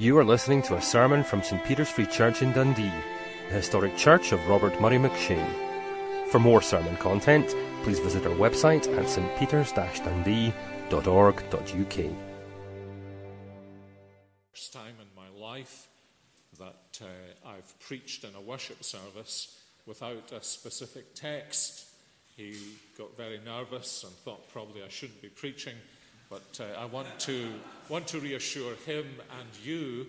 You are listening to a sermon from St Peter's Free Church in Dundee, the historic church of Robert Murray McCheyne. For more sermon content, please visit our website at stpeters-dundee.org.uk. First time in my life that uh, I've preached in a worship service without a specific text. He got very nervous and thought probably I shouldn't be preaching. But uh, I want to, want to reassure him and you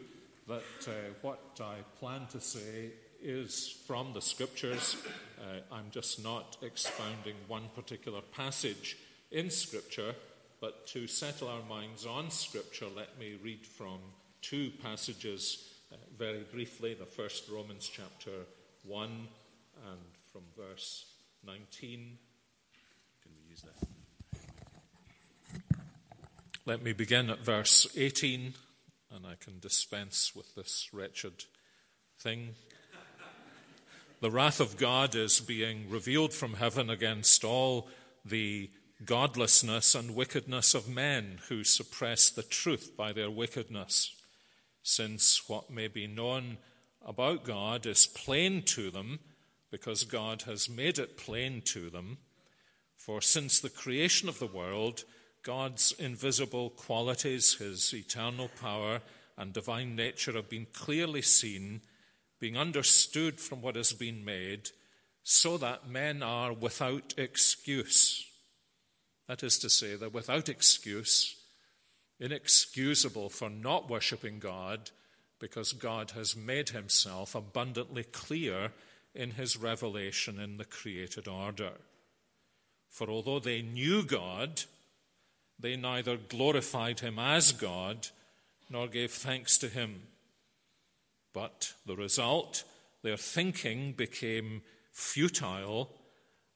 that uh, what I plan to say is from the scriptures. Uh, I'm just not expounding one particular passage in scripture, but to settle our minds on scripture, let me read from two passages uh, very briefly. The first, Romans chapter 1, and from verse 19. Can we use that? Let me begin at verse 18, and I can dispense with this wretched thing. The wrath of God is being revealed from heaven against all the godlessness and wickedness of men who suppress the truth by their wickedness, since what may be known about God is plain to them, because God has made it plain to them. For since the creation of the world, God's invisible qualities, his eternal power and divine nature have been clearly seen, being understood from what has been made, so that men are without excuse. That is to say, they're without excuse, inexcusable for not worshipping God, because God has made himself abundantly clear in his revelation in the created order. For although they knew God, they neither glorified him as God nor gave thanks to him. But the result, their thinking became futile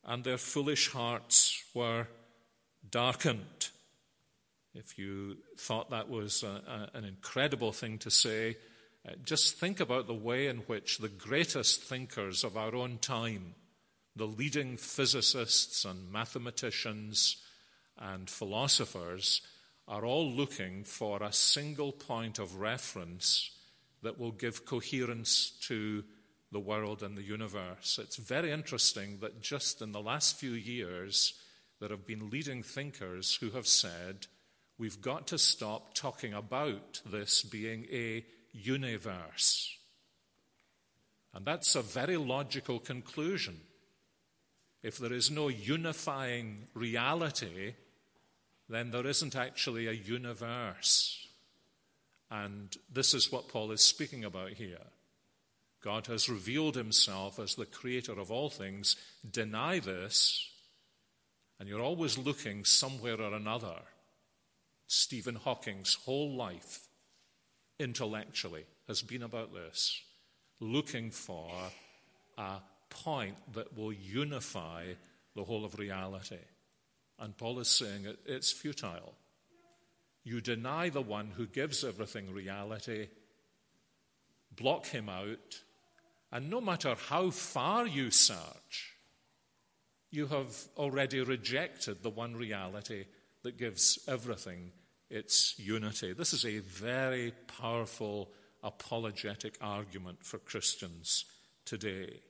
and their foolish hearts were darkened. If you thought that was a, a, an incredible thing to say, uh, just think about the way in which the greatest thinkers of our own time, the leading physicists and mathematicians, and philosophers are all looking for a single point of reference that will give coherence to the world and the universe. It's very interesting that just in the last few years, there have been leading thinkers who have said, we've got to stop talking about this being a universe. And that's a very logical conclusion. If there is no unifying reality, then there isn't actually a universe. And this is what Paul is speaking about here. God has revealed himself as the creator of all things. Deny this, and you're always looking somewhere or another. Stephen Hawking's whole life, intellectually, has been about this looking for a point that will unify the whole of reality. And Paul is saying it, it's futile. You deny the one who gives everything reality, block him out, and no matter how far you search, you have already rejected the one reality that gives everything its unity. This is a very powerful apologetic argument for Christians today.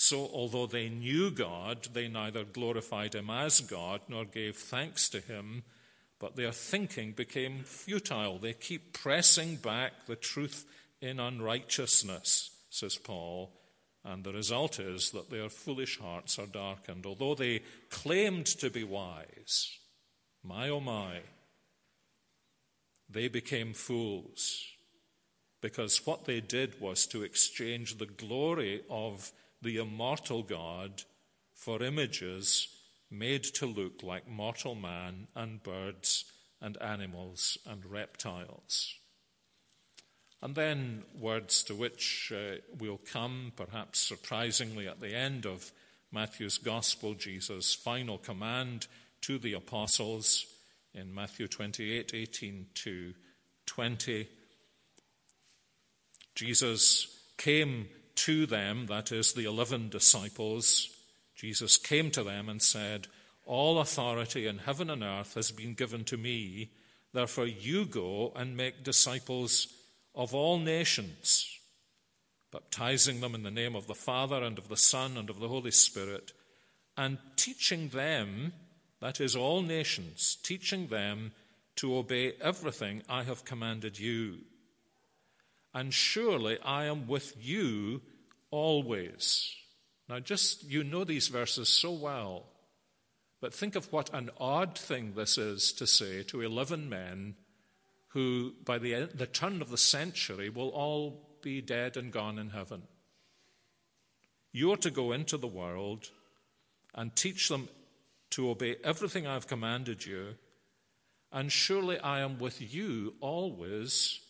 So, although they knew God, they neither glorified him as God nor gave thanks to him, but their thinking became futile. They keep pressing back the truth in unrighteousness, says Paul, and the result is that their foolish hearts are darkened. Although they claimed to be wise, my oh my, they became fools because what they did was to exchange the glory of the immortal God for images made to look like mortal man and birds and animals and reptiles. And then words to which uh, we'll come, perhaps surprisingly, at the end of Matthew's Gospel, Jesus' final command to the apostles in Matthew 28 18 to 20. Jesus came to them, that is, the eleven disciples, Jesus came to them and said, All authority in heaven and earth has been given to me. Therefore, you go and make disciples of all nations, baptizing them in the name of the Father and of the Son and of the Holy Spirit, and teaching them, that is, all nations, teaching them to obey everything I have commanded you. And surely I am with you always. Now, just you know these verses so well, but think of what an odd thing this is to say to 11 men who, by the, the turn of the century, will all be dead and gone in heaven. You're to go into the world and teach them to obey everything I've commanded you, and surely I am with you always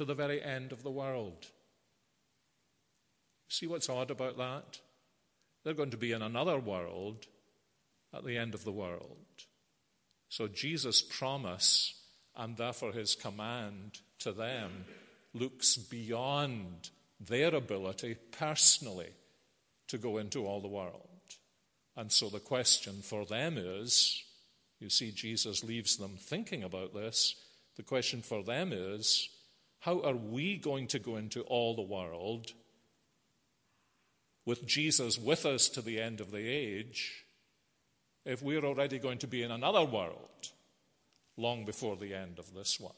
to the very end of the world. See what's odd about that? They're going to be in another world at the end of the world. So Jesus' promise and therefore his command to them looks beyond their ability personally to go into all the world. And so the question for them is you see, Jesus leaves them thinking about this. The question for them is how are we going to go into all the world with Jesus with us to the end of the age if we're already going to be in another world long before the end of this world.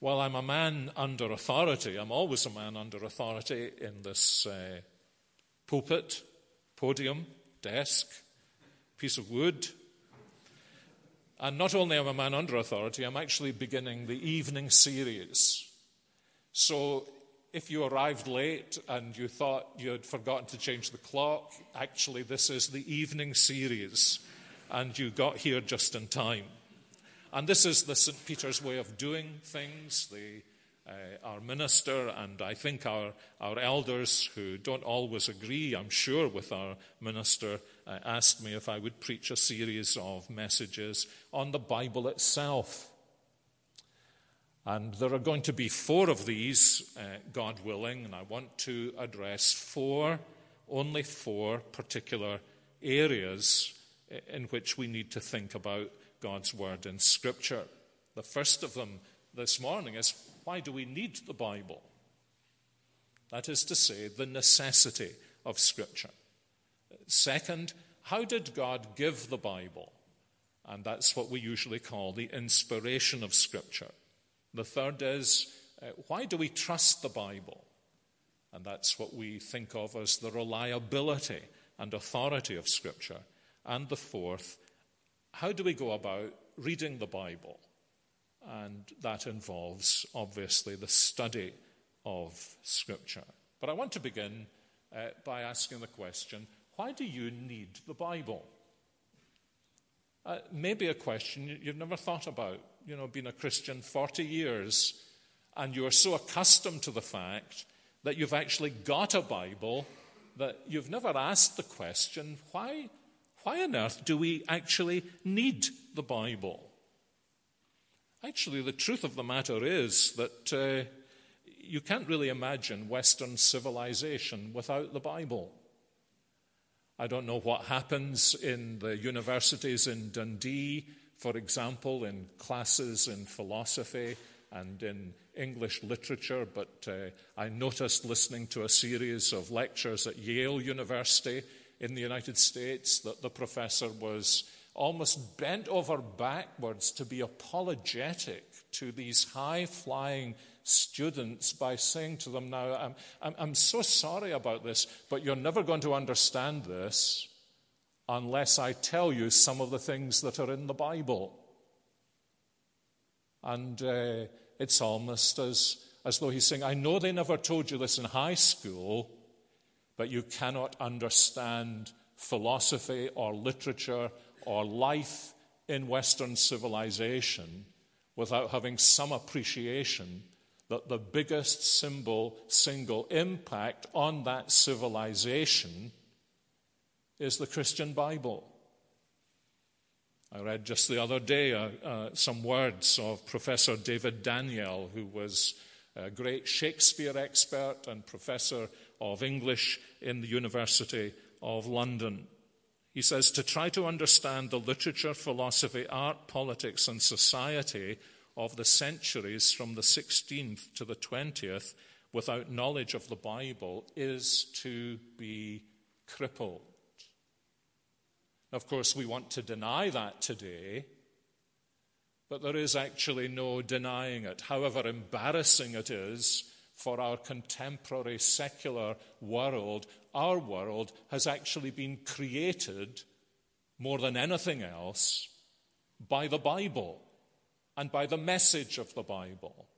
While I'm a man under authority, I'm always a man under authority in this uh, pulpit, podium, desk, piece of wood. And not only am I a man under authority, I'm actually beginning the evening series. So if you arrived late and you thought you had forgotten to change the clock, actually, this is the evening series, and you got here just in time. And this is the St. Peter's way of doing things. The, uh, our minister and I think our, our elders, who don't always agree, I'm sure, with our minister, uh, asked me if I would preach a series of messages on the Bible itself. And there are going to be four of these, uh, God willing, and I want to address four, only four particular areas in which we need to think about God's Word in Scripture. The first of them this morning is why do we need the Bible? That is to say, the necessity of Scripture. Second, how did God give the Bible? And that's what we usually call the inspiration of Scripture. The third is uh, why do we trust the Bible? And that's what we think of as the reliability and authority of Scripture. And the fourth, how do we go about reading the Bible? And that involves, obviously, the study of Scripture. But I want to begin uh, by asking the question why do you need the Bible? Uh, maybe a question you've never thought about. You know, being a Christian 40 years, and you're so accustomed to the fact that you've actually got a Bible that you've never asked the question why, why on earth do we actually need the Bible? Actually, the truth of the matter is that uh, you can't really imagine Western civilization without the Bible. I don't know what happens in the universities in Dundee, for example, in classes in philosophy and in English literature, but uh, I noticed listening to a series of lectures at Yale University in the United States that the professor was almost bent over backwards to be apologetic to these high flying students by saying to them, Now, I'm, I'm, I'm so sorry about this, but you're never going to understand this unless I tell you some of the things that are in the Bible. And uh, it's almost as, as though he's saying, I know they never told you this in high school, but you cannot understand philosophy or literature or life in Western civilization without having some appreciation that the biggest symbol, single impact on that civilization is the Christian Bible. I read just the other day uh, uh, some words of Professor David Daniell, who was a great Shakespeare expert and professor of English in the University of London. He says to try to understand the literature, philosophy, art, politics, and society of the centuries from the 16th to the 20th without knowledge of the Bible is to be crippled. Of course, we want to deny that today, but there is actually no denying it, however embarrassing it is for our contemporary secular world. Our world has actually been created more than anything else by the Bible and by the message of the Bible.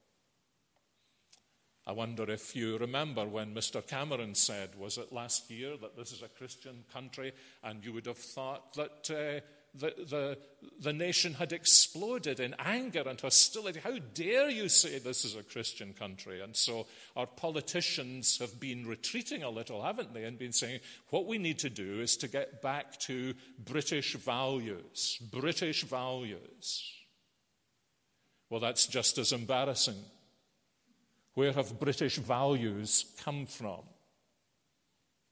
I wonder if you remember when Mr. Cameron said, was it last year, that this is a Christian country, and you would have thought that uh, the, the, the nation had exploded in anger and hostility. How dare you say this is a Christian country? And so our politicians have been retreating a little, haven't they, and been saying, what we need to do is to get back to British values. British values. Well, that's just as embarrassing. Where have British values come from?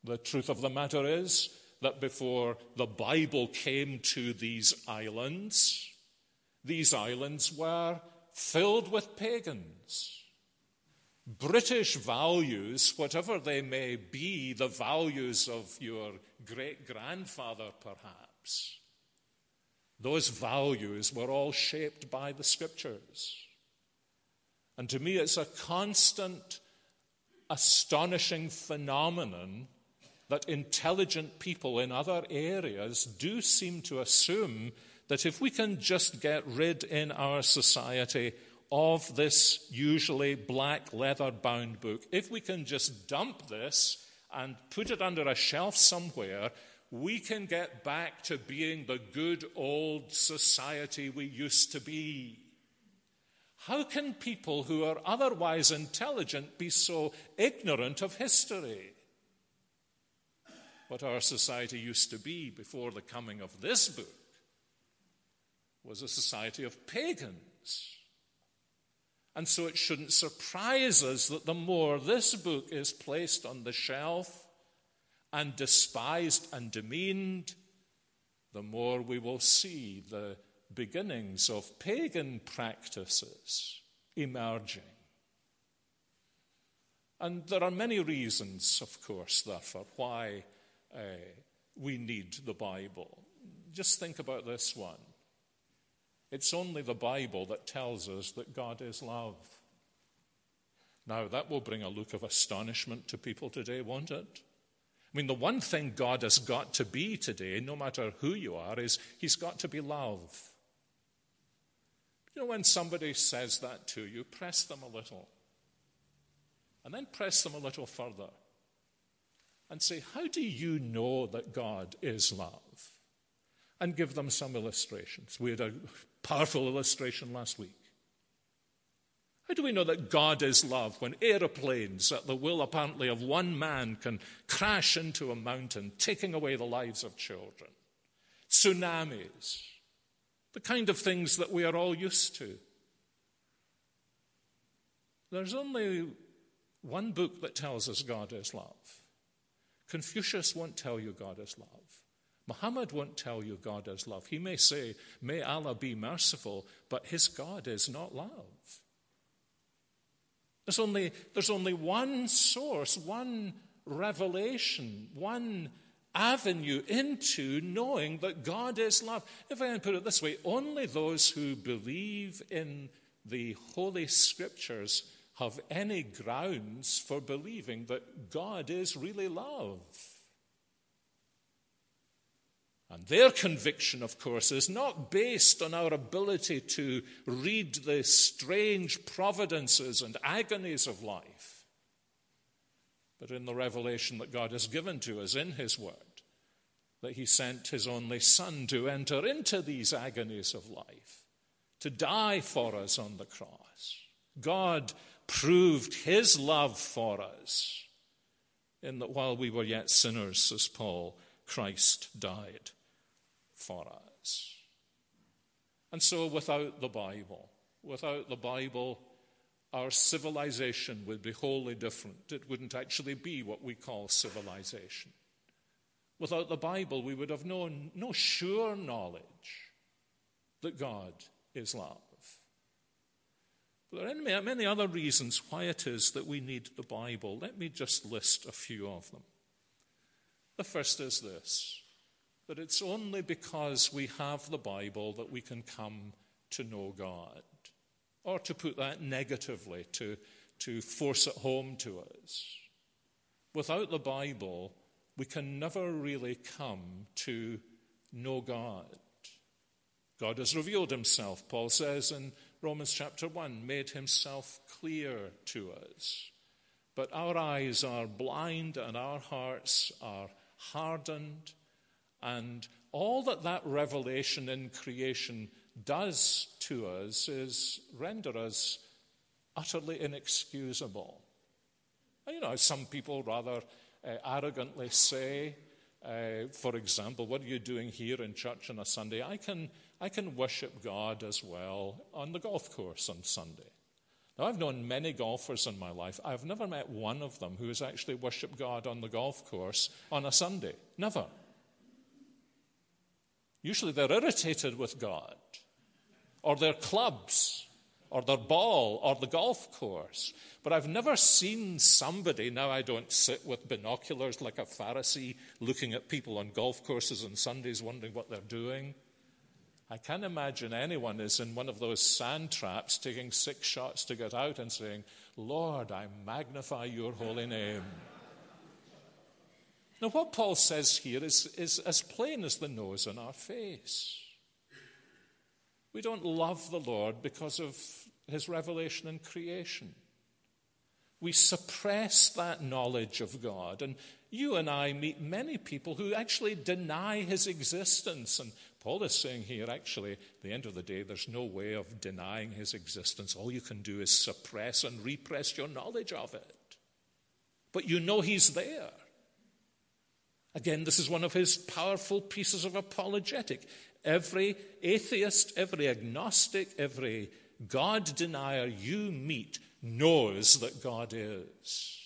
The truth of the matter is that before the Bible came to these islands, these islands were filled with pagans. British values, whatever they may be, the values of your great grandfather perhaps, those values were all shaped by the scriptures. And to me, it's a constant, astonishing phenomenon that intelligent people in other areas do seem to assume that if we can just get rid in our society of this usually black leather bound book, if we can just dump this and put it under a shelf somewhere, we can get back to being the good old society we used to be. How can people who are otherwise intelligent be so ignorant of history? What our society used to be before the coming of this book was a society of pagans. And so it shouldn't surprise us that the more this book is placed on the shelf and despised and demeaned, the more we will see the beginnings of pagan practices emerging. And there are many reasons, of course, therefore, why uh, we need the Bible. Just think about this one. It's only the Bible that tells us that God is love. Now, that will bring a look of astonishment to people today, won't it? I mean, the one thing God has got to be today, no matter who you are, is He's got to be love. You know, when somebody says that to you, press them a little. And then press them a little further. And say, How do you know that God is love? And give them some illustrations. We had a powerful illustration last week. How do we know that God is love when aeroplanes, at the will apparently of one man, can crash into a mountain, taking away the lives of children? Tsunamis, the kind of things that we are all used to. There's only one book that tells us God is love. Confucius won't tell you God is love. Muhammad won't tell you God is love. He may say, May Allah be merciful, but his God is not love. There's only, there's only one source, one revelation, one avenue into knowing that God is love. If I can put it this way, only those who believe in the Holy Scriptures have any grounds for believing that God is really love. And their conviction, of course, is not based on our ability to read the strange providences and agonies of life but in the revelation that God has given to us in His Word, that He sent His only Son to enter into these agonies of life, to die for us on the cross. God proved His love for us in that while we were yet sinners, says Paul, Christ died for us. And so, without the Bible, without the Bible, our civilization would be wholly different. It wouldn't actually be what we call civilization. Without the Bible, we would have known no sure knowledge that God is love. But there are many other reasons why it is that we need the Bible. Let me just list a few of them. The first is this that it's only because we have the Bible that we can come to know God. Or to put that negatively, to, to force it home to us. Without the Bible, we can never really come to know God. God has revealed himself, Paul says in Romans chapter 1, made himself clear to us. But our eyes are blind and our hearts are hardened. And all that that revelation in creation does to us is render us utterly inexcusable. You know, some people rather uh, arrogantly say, uh, for example, what are you doing here in church on a Sunday? I can, I can worship God as well on the golf course on Sunday. Now, I've known many golfers in my life. I've never met one of them who has actually worshiped God on the golf course on a Sunday. Never. Usually they're irritated with God or their clubs or their ball or the golf course. But I've never seen somebody, now I don't sit with binoculars like a Pharisee looking at people on golf courses on Sundays wondering what they're doing. I can't imagine anyone is in one of those sand traps taking six shots to get out and saying, Lord, I magnify your holy name. Now, what Paul says here is, is as plain as the nose on our face. We don't love the Lord because of his revelation in creation. We suppress that knowledge of God. And you and I meet many people who actually deny his existence. And Paul is saying here, actually, at the end of the day, there's no way of denying his existence. All you can do is suppress and repress your knowledge of it. But you know he's there. Again, this is one of his powerful pieces of apologetic. Every atheist, every agnostic, every God denier you meet knows that God is.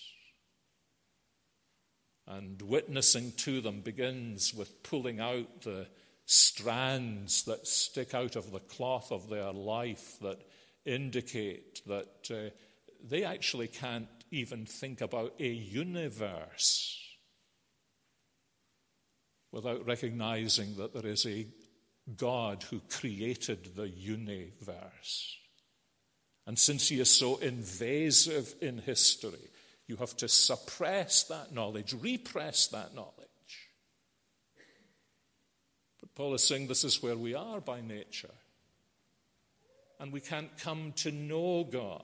And witnessing to them begins with pulling out the strands that stick out of the cloth of their life that indicate that uh, they actually can't even think about a universe without recognizing that there is a God who created the universe. And since he is so invasive in history, you have to suppress that knowledge, repress that knowledge. But Paul is saying this is where we are by nature. And we can't come to know God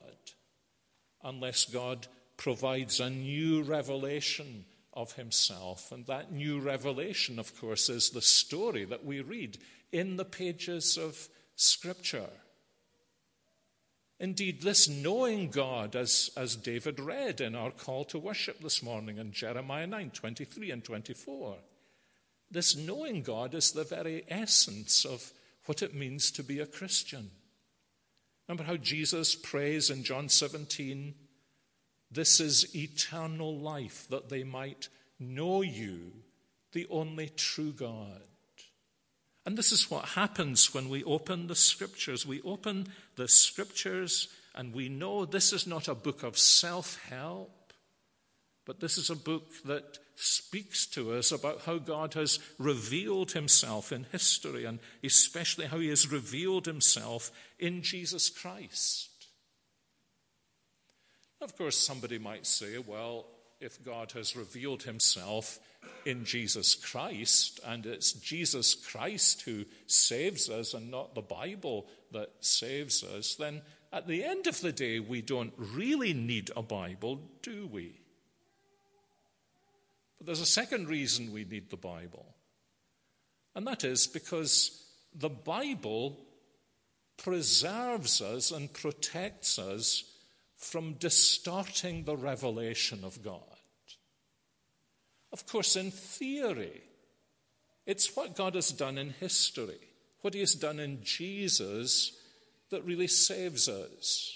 unless God provides a new revelation of himself. And that new revelation, of course, is the story that we read in the pages of Scripture. Indeed, this knowing God, as, as David read in our call to worship this morning in Jeremiah 9 23 and 24, this knowing God is the very essence of what it means to be a Christian. Remember how Jesus prays in John 17, This is eternal life, that they might know you, the only true God and this is what happens when we open the scriptures. We open the scriptures and we know this is not a book of self help, but this is a book that speaks to us about how God has revealed himself in history and especially how he has revealed himself in Jesus Christ. Of course, somebody might say, well, if God has revealed himself in Jesus Christ, and it's Jesus Christ who saves us and not the Bible that saves us, then at the end of the day, we don't really need a Bible, do we? But there's a second reason we need the Bible, and that is because the Bible preserves us and protects us from distorting the revelation of God. Of course, in theory, it's what God has done in history, what He has done in Jesus that really saves us.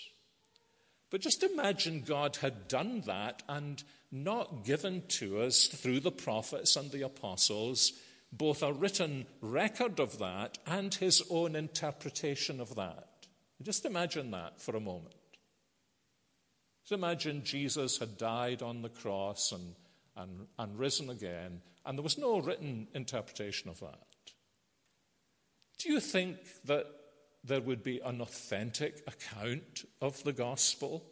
But just imagine God had done that and not given to us through the prophets and the apostles both a written record of that and his own interpretation of that. Just imagine that for a moment. So imagine Jesus had died on the cross and, and, and risen again, and there was no written interpretation of that. Do you think that there would be an authentic account of the gospel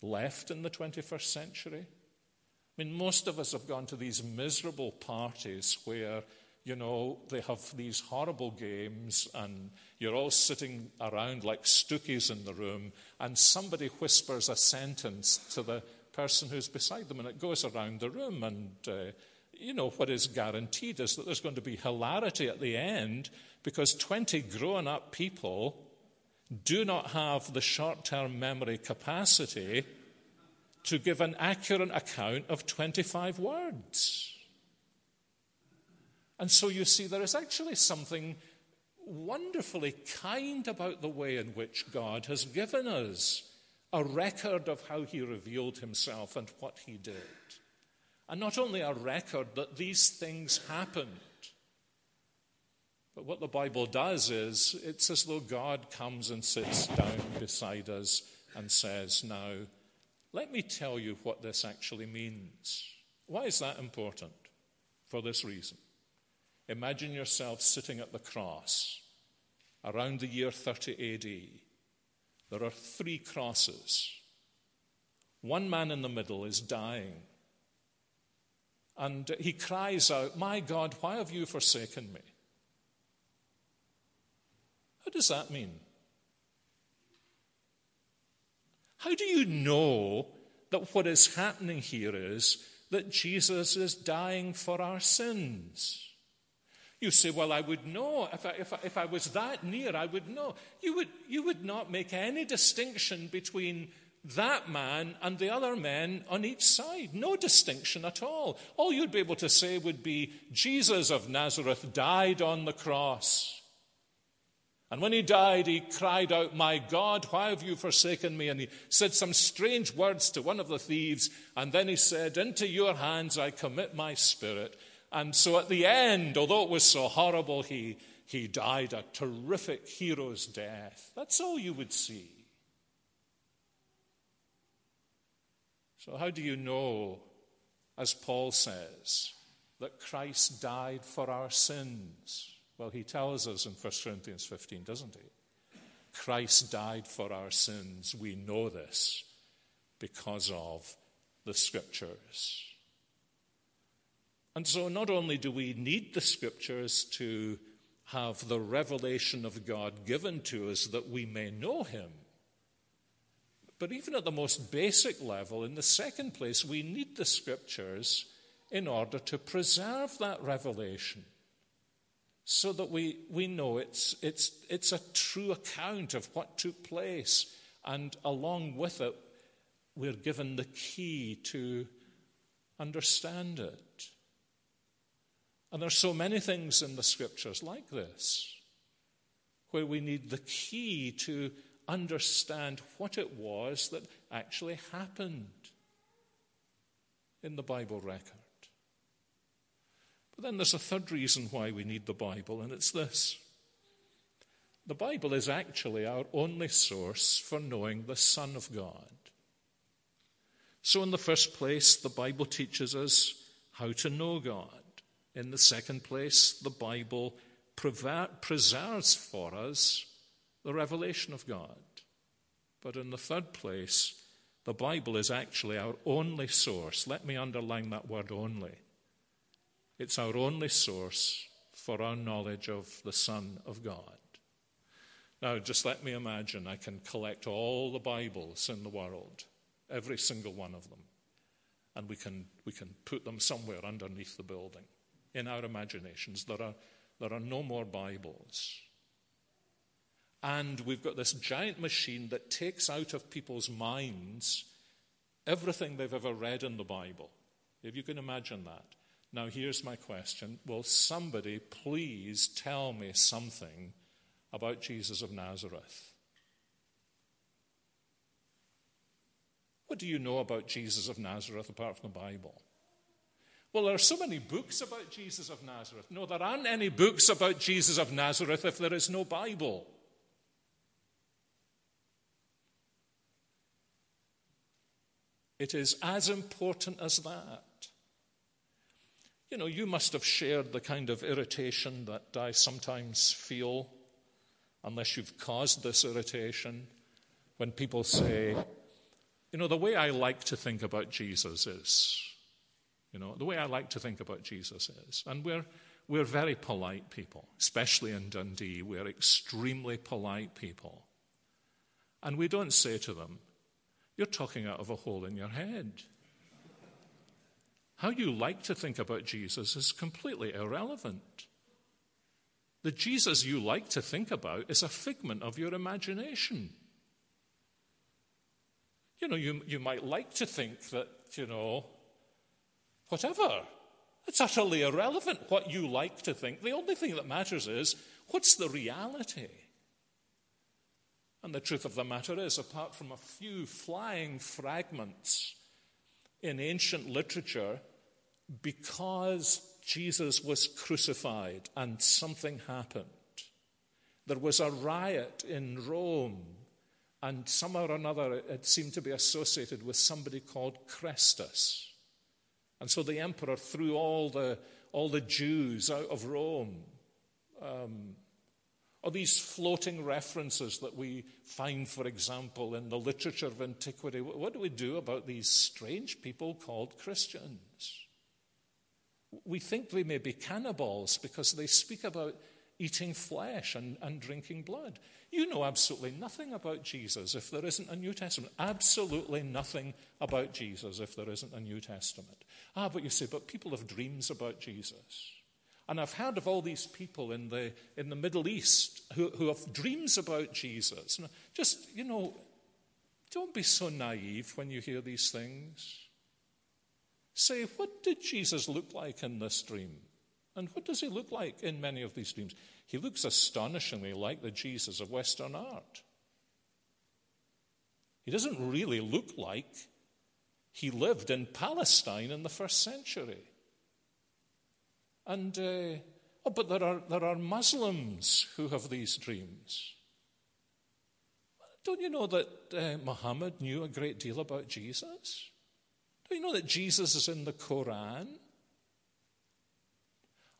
left in the 21st century? I mean, most of us have gone to these miserable parties where, you know, they have these horrible games and you're all sitting around like stookies in the room and somebody whispers a sentence to the person who's beside them and it goes around the room and, uh, you know, what is guaranteed is that there's going to be hilarity at the end because 20 grown up people do not have the short term memory capacity to give an accurate account of 25 words. And so you see, there is actually something wonderfully kind about the way in which God has given us a record of how he revealed himself and what he did. And not only a record that these things happened, but what the Bible does is it's as though God comes and sits down beside us and says, Now, let me tell you what this actually means. Why is that important? For this reason. Imagine yourself sitting at the cross around the year 30 AD. There are three crosses. One man in the middle is dying. And he cries out, My God, why have you forsaken me? What does that mean? How do you know that what is happening here is that Jesus is dying for our sins? You say, Well, I would know. If I, if I, if I was that near, I would know. You would, you would not make any distinction between that man and the other men on each side. No distinction at all. All you'd be able to say would be Jesus of Nazareth died on the cross. And when he died, he cried out, My God, why have you forsaken me? And he said some strange words to one of the thieves. And then he said, Into your hands I commit my spirit. And so at the end, although it was so horrible, he, he died a terrific hero's death. That's all you would see. So, how do you know, as Paul says, that Christ died for our sins? Well, he tells us in 1 Corinthians 15, doesn't he? Christ died for our sins. We know this because of the scriptures. And so, not only do we need the scriptures to have the revelation of God given to us that we may know Him, but even at the most basic level, in the second place, we need the scriptures in order to preserve that revelation so that we, we know it's, it's, it's a true account of what took place. And along with it, we're given the key to understand it. And there's so many things in the scriptures like this, where we need the key to understand what it was that actually happened in the Bible record. But then there's a third reason why we need the Bible, and it's this. The Bible is actually our only source for knowing the Son of God. So, in the first place, the Bible teaches us how to know God. In the second place, the Bible preserves for us the revelation of God. But in the third place, the Bible is actually our only source. Let me underline that word only it's our only source for our knowledge of the Son of God. Now, just let me imagine I can collect all the Bibles in the world, every single one of them, and we can, we can put them somewhere underneath the building. In our imaginations, there are, there are no more Bibles. And we've got this giant machine that takes out of people's minds everything they've ever read in the Bible. If you can imagine that. Now, here's my question Will somebody please tell me something about Jesus of Nazareth? What do you know about Jesus of Nazareth apart from the Bible? Well, there are so many books about Jesus of Nazareth. No, there aren't any books about Jesus of Nazareth if there is no Bible. It is as important as that. You know, you must have shared the kind of irritation that I sometimes feel, unless you've caused this irritation, when people say, you know, the way I like to think about Jesus is, you know, the way I like to think about Jesus is, and we're, we're very polite people, especially in Dundee. We're extremely polite people. And we don't say to them, You're talking out of a hole in your head. How you like to think about Jesus is completely irrelevant. The Jesus you like to think about is a figment of your imagination. You know, you, you might like to think that, you know, whatever. It's utterly irrelevant what you like to think. The only thing that matters is what's the reality? And the truth of the matter is, apart from a few flying fragments in ancient literature, because Jesus was crucified and something happened, there was a riot in Rome, and somehow or another it seemed to be associated with somebody called Chrestus. And so the emperor threw all the, all the Jews out of Rome. Um, or these floating references that we find, for example, in the literature of antiquity. What do we do about these strange people called Christians? We think they may be cannibals because they speak about eating flesh and, and drinking blood. You know absolutely nothing about Jesus if there isn't a New Testament. Absolutely nothing about Jesus if there isn't a New Testament. Ah, but you say, but people have dreams about Jesus. And I've heard of all these people in the, in the Middle East who, who have dreams about Jesus. Just, you know, don't be so naive when you hear these things. Say, what did Jesus look like in this dream? And what does he look like in many of these dreams? He looks astonishingly like the Jesus of Western art. He doesn't really look like he lived in Palestine in the first century. And, uh, oh, but there are, there are Muslims who have these dreams. Don't you know that uh, Muhammad knew a great deal about Jesus? Don't you know that Jesus is in the Quran?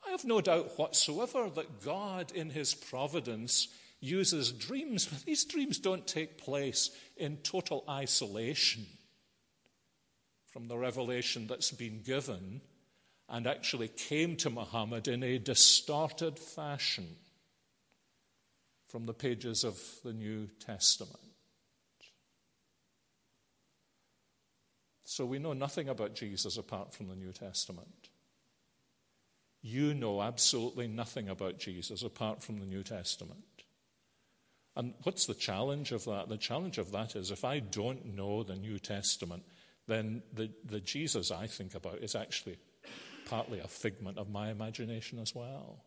I have no doubt whatsoever that God, in his providence, uses dreams, but these dreams don't take place in total isolation from the revelation that's been given and actually came to Muhammad in a distorted fashion from the pages of the New Testament. So we know nothing about Jesus apart from the New Testament you know absolutely nothing about Jesus apart from the New Testament. And what's the challenge of that? The challenge of that is if I don't know the New Testament, then the, the Jesus I think about is actually partly a figment of my imagination as well.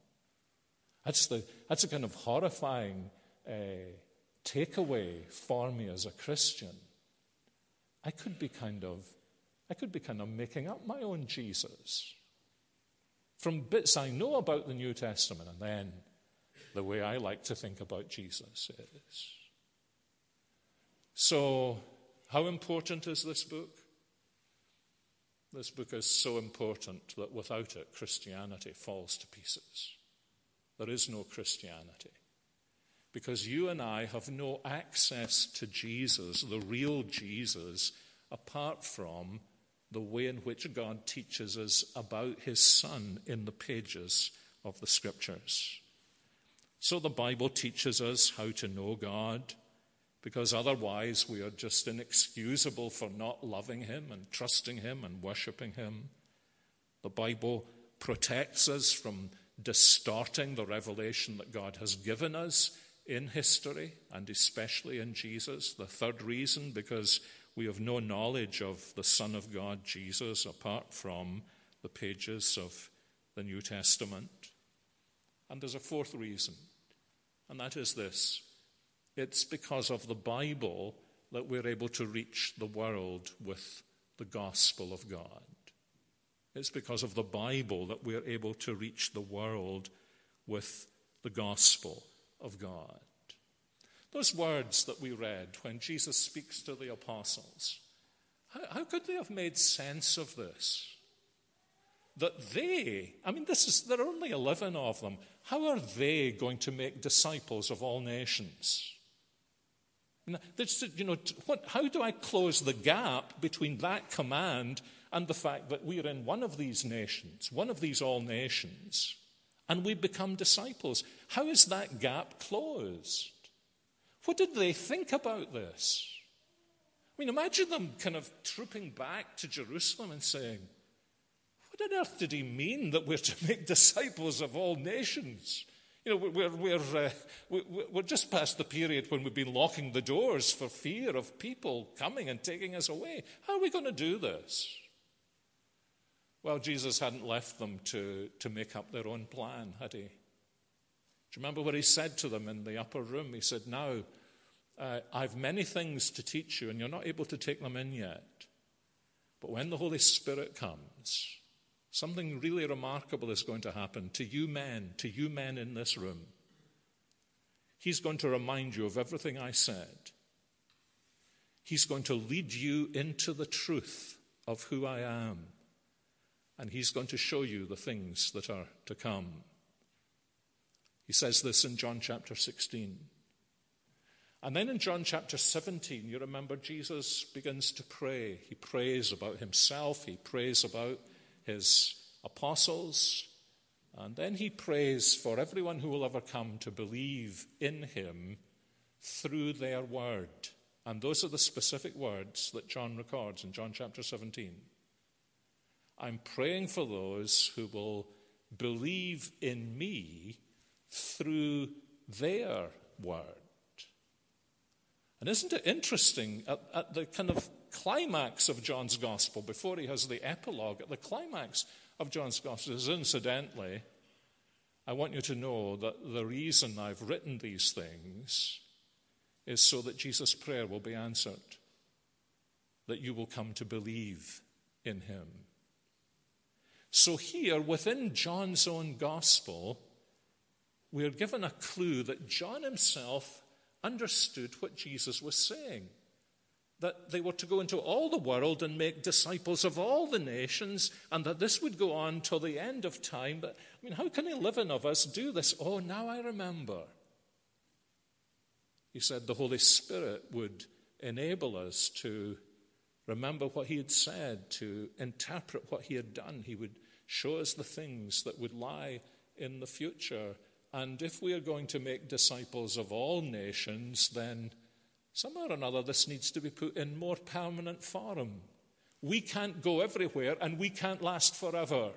That's, the, that's a kind of horrifying uh, takeaway for me as a Christian. I could be kind of, I could be kind of making up my own Jesus from bits I know about the New Testament and then the way I like to think about Jesus is. So, how important is this book? This book is so important that without it, Christianity falls to pieces. There is no Christianity. Because you and I have no access to Jesus, the real Jesus, apart from the way in which God teaches us about his Son in the pages of the Scriptures. So the Bible teaches us how to know God, because otherwise we are just inexcusable for not loving him and trusting him and worshipping him. The Bible protects us from distorting the revelation that God has given us in history and especially in Jesus. The third reason, because we have no knowledge of the Son of God, Jesus, apart from the pages of the New Testament. And there's a fourth reason, and that is this it's because of the Bible that we're able to reach the world with the gospel of God. It's because of the Bible that we're able to reach the world with the gospel of God. Those words that we read when Jesus speaks to the apostles How, how could they have made sense of this? That they, I mean, this is, there are only 11 of them. How are they going to make disciples of all nations? You know, what, how do I close the gap between that command and the fact that we are in one of these nations, one of these all nations, and we become disciples? How is that gap closed? What did they think about this? I mean, imagine them kind of trooping back to Jerusalem and saying, What on earth did he mean that we're to make disciples of all nations? You know, we're, we're, uh, we're just past the period when we've been locking the doors for fear of people coming and taking us away. How are we going to do this? Well, Jesus hadn't left them to, to make up their own plan, had he? Do you remember what he said to them in the upper room? He said, Now, uh, I've many things to teach you, and you're not able to take them in yet. But when the Holy Spirit comes, something really remarkable is going to happen to you men, to you men in this room. He's going to remind you of everything I said. He's going to lead you into the truth of who I am. And he's going to show you the things that are to come. He says this in John chapter 16. And then in John chapter 17, you remember Jesus begins to pray. He prays about himself, he prays about his apostles, and then he prays for everyone who will ever come to believe in him through their word. And those are the specific words that John records in John chapter 17. I'm praying for those who will believe in me through their word. And isn't it interesting at, at, the kind of climax of John's gospel, before he has the epilogue, at the climax of John's gospel is incidentally, I want you to know that the reason I've written these things is so that Jesus' prayer will be answered, that you will come to believe in him. So, here within John's own gospel, we're given a clue that John himself understood what Jesus was saying that they were to go into all the world and make disciples of all the nations, and that this would go on till the end of time. But, I mean, how can 11 of us do this? Oh, now I remember. He said the Holy Spirit would enable us to remember what he had said, to interpret what he had done. He would show us the things that would lie in the future. And if we are going to make disciples of all nations, then somehow or another this needs to be put in more permanent form. We can't go everywhere and we can't last forever.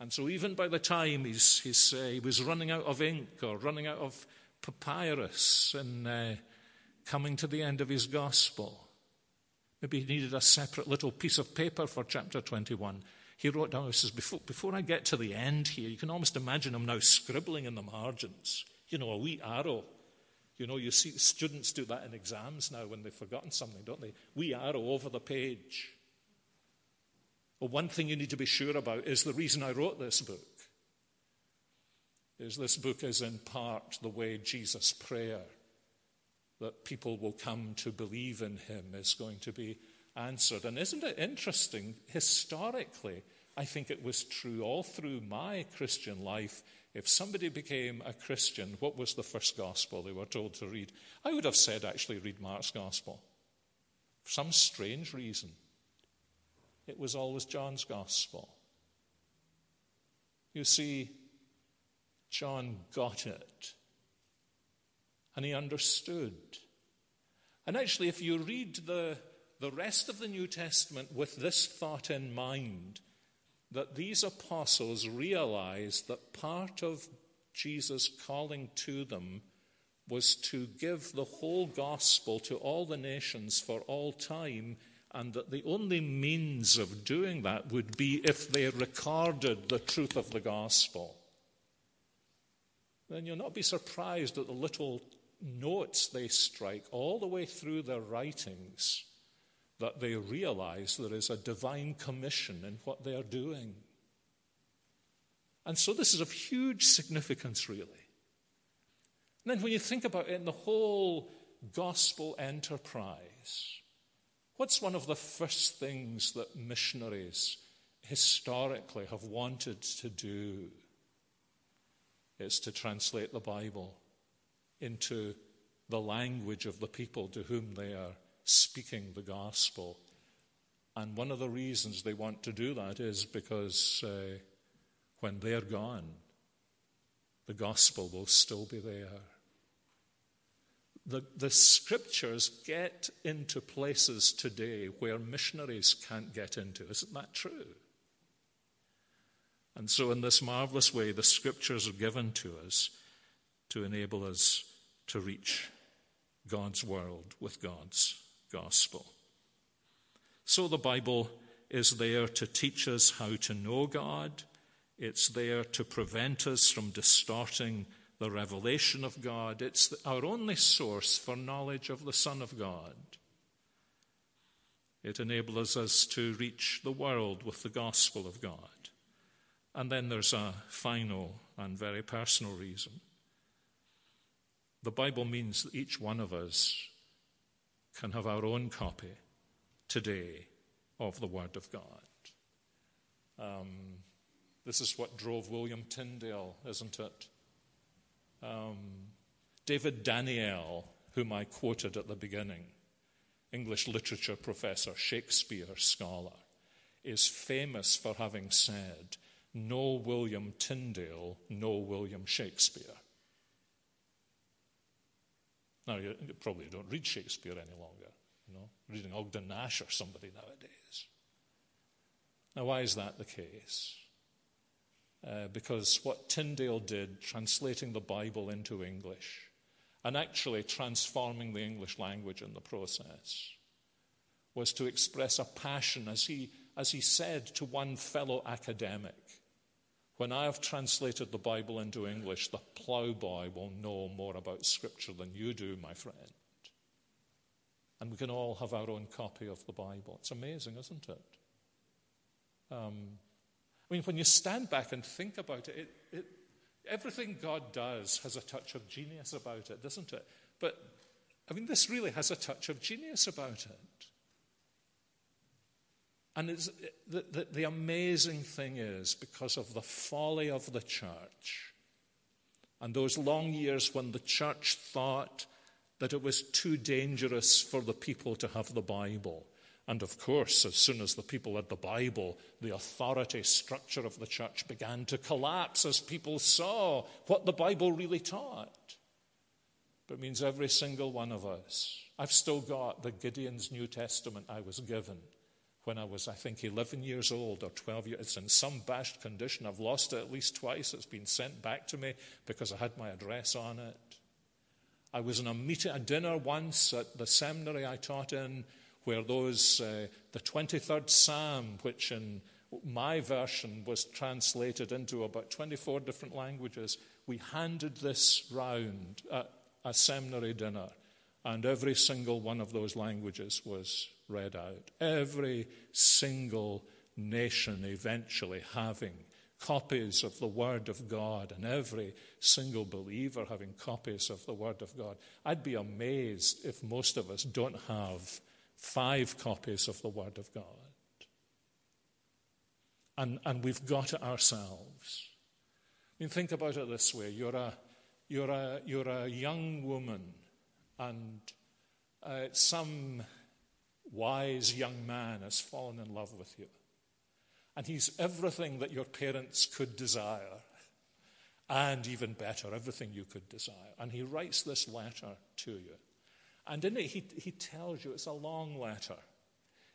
And so, even by the time he's, he's, uh, he was running out of ink or running out of papyrus and uh, coming to the end of his gospel, maybe he needed a separate little piece of paper for chapter 21. He wrote down, he says, before, before I get to the end here, you can almost imagine him now scribbling in the margins, you know, a wee arrow. You know, you see students do that in exams now when they've forgotten something, don't they? Wee arrow over the page. Well, one thing you need to be sure about is the reason I wrote this book. Is this book is in part the way Jesus' prayer that people will come to believe in him is going to be answered. And isn't it interesting? Historically, I think it was true all through my Christian life. If somebody became a Christian, what was the first gospel they were told to read? I would have said, actually, read Mark's gospel. For some strange reason, it was always John's gospel. You see, John got it, and he understood. And actually, if you read the the rest of the New Testament with this thought in mind that these apostles realized that part of Jesus' calling to them was to give the whole gospel to all the nations for all time, and that the only means of doing that would be if they recorded the truth of the gospel. Then you'll not be surprised at the little notes they strike all the way through their writings that they realize there is a divine commission in what they are doing. And so this is of huge significance, really. And then when you think about it in the whole gospel enterprise, What's one of the first things that missionaries historically have wanted to do? It's to translate the Bible into the language of the people to whom they are speaking the gospel. And one of the reasons they want to do that is because uh, when they're gone, the gospel will still be there. The, the scriptures get into places today where missionaries can't get into. Isn't that true? And so, in this marvelous way, the scriptures are given to us to enable us to reach God's world with God's gospel. So, the Bible is there to teach us how to know God, it's there to prevent us from distorting the revelation of God. It's our only source for knowledge of the Son of God. It enables us to reach the world with the gospel of God. And then there's a final and very personal reason. The Bible means that each one of us can have our own copy today of the Word of God. Um, this is what drove William Tyndale, isn't it? Um, David Daniell, whom I quoted at the beginning, English literature professor, Shakespeare scholar, is famous for having said, No William Tyndale, no William Shakespeare. Now, you probably don't read Shakespeare any longer, you know, reading Ogden Nash or somebody nowadays. Now, why is that the case? Uh, because what Tyndale did, translating the Bible into English, and actually transforming the English language in the process, was to express a passion, as he, as he said to one fellow academic When I have translated the Bible into English, the ploughboy will know more about Scripture than you do, my friend. And we can all have our own copy of the Bible. It's amazing, isn't it? Um, I mean, when you stand back and think about it, it, it, everything God does has a touch of genius about it, doesn't it? But, I mean, this really has a touch of genius about it. And the, the, the amazing thing is, because of the folly of the church, and those long years when the church thought that it was too dangerous for the people to have the Bible, and of course, as soon as the people had the Bible, the authority structure of the church began to collapse as people saw what the Bible really taught. But it means every single one of us. I've still got the Gideon's New Testament I was given when I was, I think, 11 years old or 12 years. It's in some bashed condition. I've lost it at least twice. It's been sent back to me because I had my address on it. I was in a meeting, a dinner once at the seminary I taught in where those, uh, the 23rd Psalm, which in my version was translated into about 24 different languages, we handed this round at a seminary dinner, and every single one of those languages was read out. Every single nation eventually having copies of the Word of God, and every single believer having copies of the Word of God. I'd be amazed if most of us don't have five copies of the Word of God. And, and we've got it ourselves. I mean, think about it this way you're a, you're a, you're a young woman, and uh, some wise young man has fallen in love with you. And he's everything that your parents could desire, and even better, everything you could desire. And he writes this letter to you. And in it, he, he tells you it's a long letter.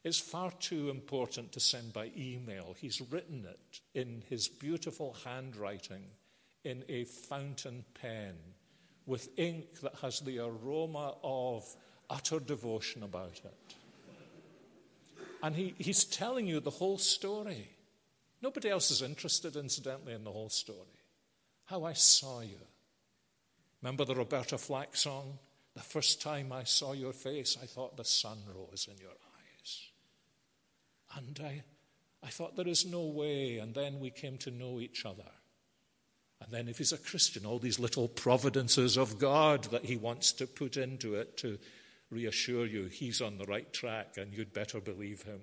It's far too important to send by email. He's written it in his beautiful handwriting in a fountain pen with ink that has the aroma of utter devotion about it. And he, he's telling you the whole story. Nobody else is interested, incidentally, in the whole story. How I saw you. Remember the Roberta Flack song? The first time I saw your face, I thought the sun rose in your eyes. And I, I thought there is no way. And then we came to know each other. And then, if he's a Christian, all these little providences of God that he wants to put into it to reassure you he's on the right track and you'd better believe him.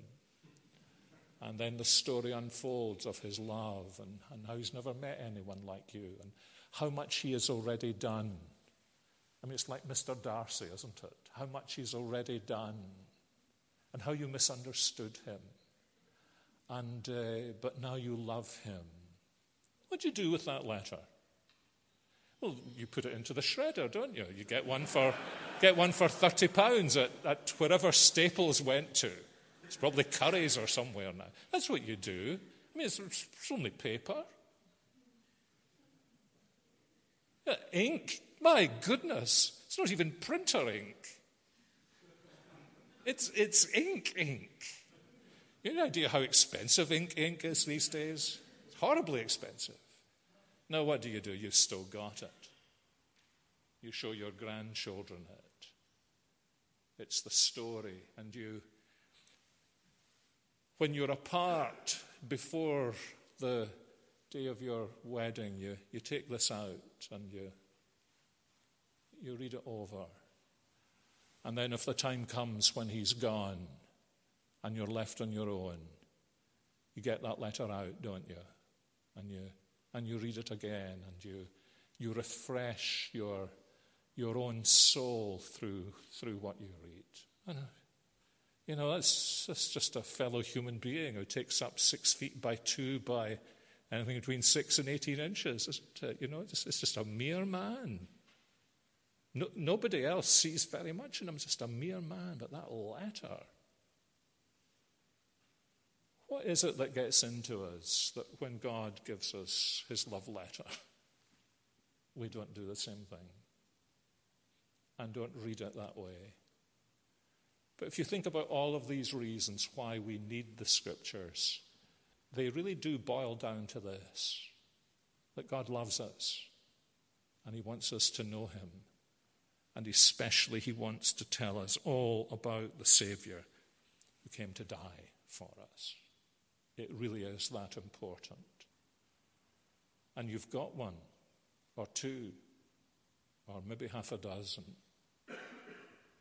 And then the story unfolds of his love and, and how he's never met anyone like you and how much he has already done. I mean, it's like Mr. Darcy, isn't it? How much he's already done and how you misunderstood him. And, uh, but now you love him. What do you do with that letter? Well, you put it into the shredder, don't you? You get one for, get one for 30 pounds at, at wherever Staples went to. It's probably Curry's or somewhere now. That's what you do. I mean, it's, it's only paper. Yeah, ink, my goodness, it's not even printer ink. It's, it's ink ink. You have any idea how expensive ink ink is these days? It's horribly expensive. Now, what do you do? You've still got it. You show your grandchildren it. It's the story. And you, when you're apart before the day of your wedding, you, you take this out and you, you read it over. And then, if the time comes when he's gone and you're left on your own, you get that letter out, don't you? And you and you read it again and you, you refresh your, your own soul through, through what you read. And, you know, that's, that's just a fellow human being who takes up six feet by two by anything between six and 18 inches. Isn't it? You know, it's, it's just a mere man. No, nobody else sees very much in him, just a mere man. But that letter, what is it that gets into us that when God gives us his love letter, we don't do the same thing and don't read it that way? But if you think about all of these reasons why we need the scriptures, they really do boil down to this that God loves us and he wants us to know him. And especially, he wants to tell us all about the Savior who came to die for us. It really is that important. And you've got one, or two, or maybe half a dozen.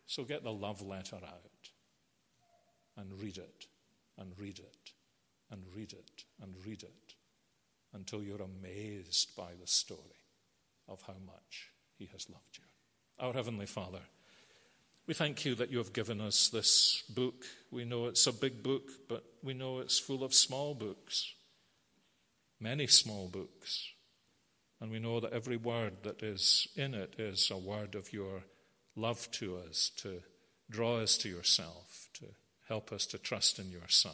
So get the love letter out and read it, and read it, and read it, and read it until you're amazed by the story of how much He has loved you. Our Heavenly Father, we thank you that you have given us this book. We know it's a big book, but we know it's full of small books, many small books. And we know that every word that is in it is a word of your love to us, to draw us to yourself, to help us to trust in your Son.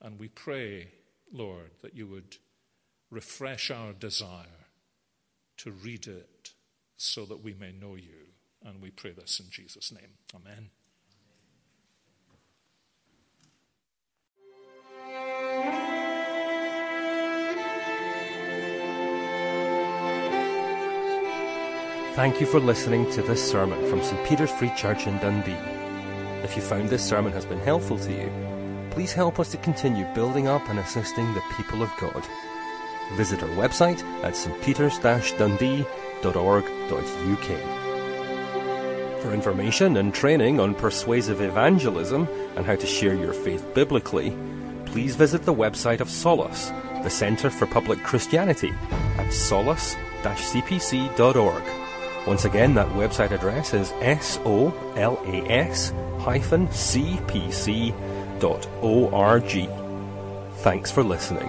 And we pray, Lord, that you would refresh our desire to read it so that we may know you. And we pray this in Jesus' name. Amen. Thank you for listening to this sermon from St. Peter's Free Church in Dundee. If you found this sermon has been helpful to you, please help us to continue building up and assisting the people of God. Visit our website at stpeters-dundee.org.uk. For information and training on persuasive evangelism and how to share your faith biblically, please visit the website of Solas, the Centre for Public Christianity, at solas-cpc.org. Once again, that website address is solas-cpc.org. Thanks for listening.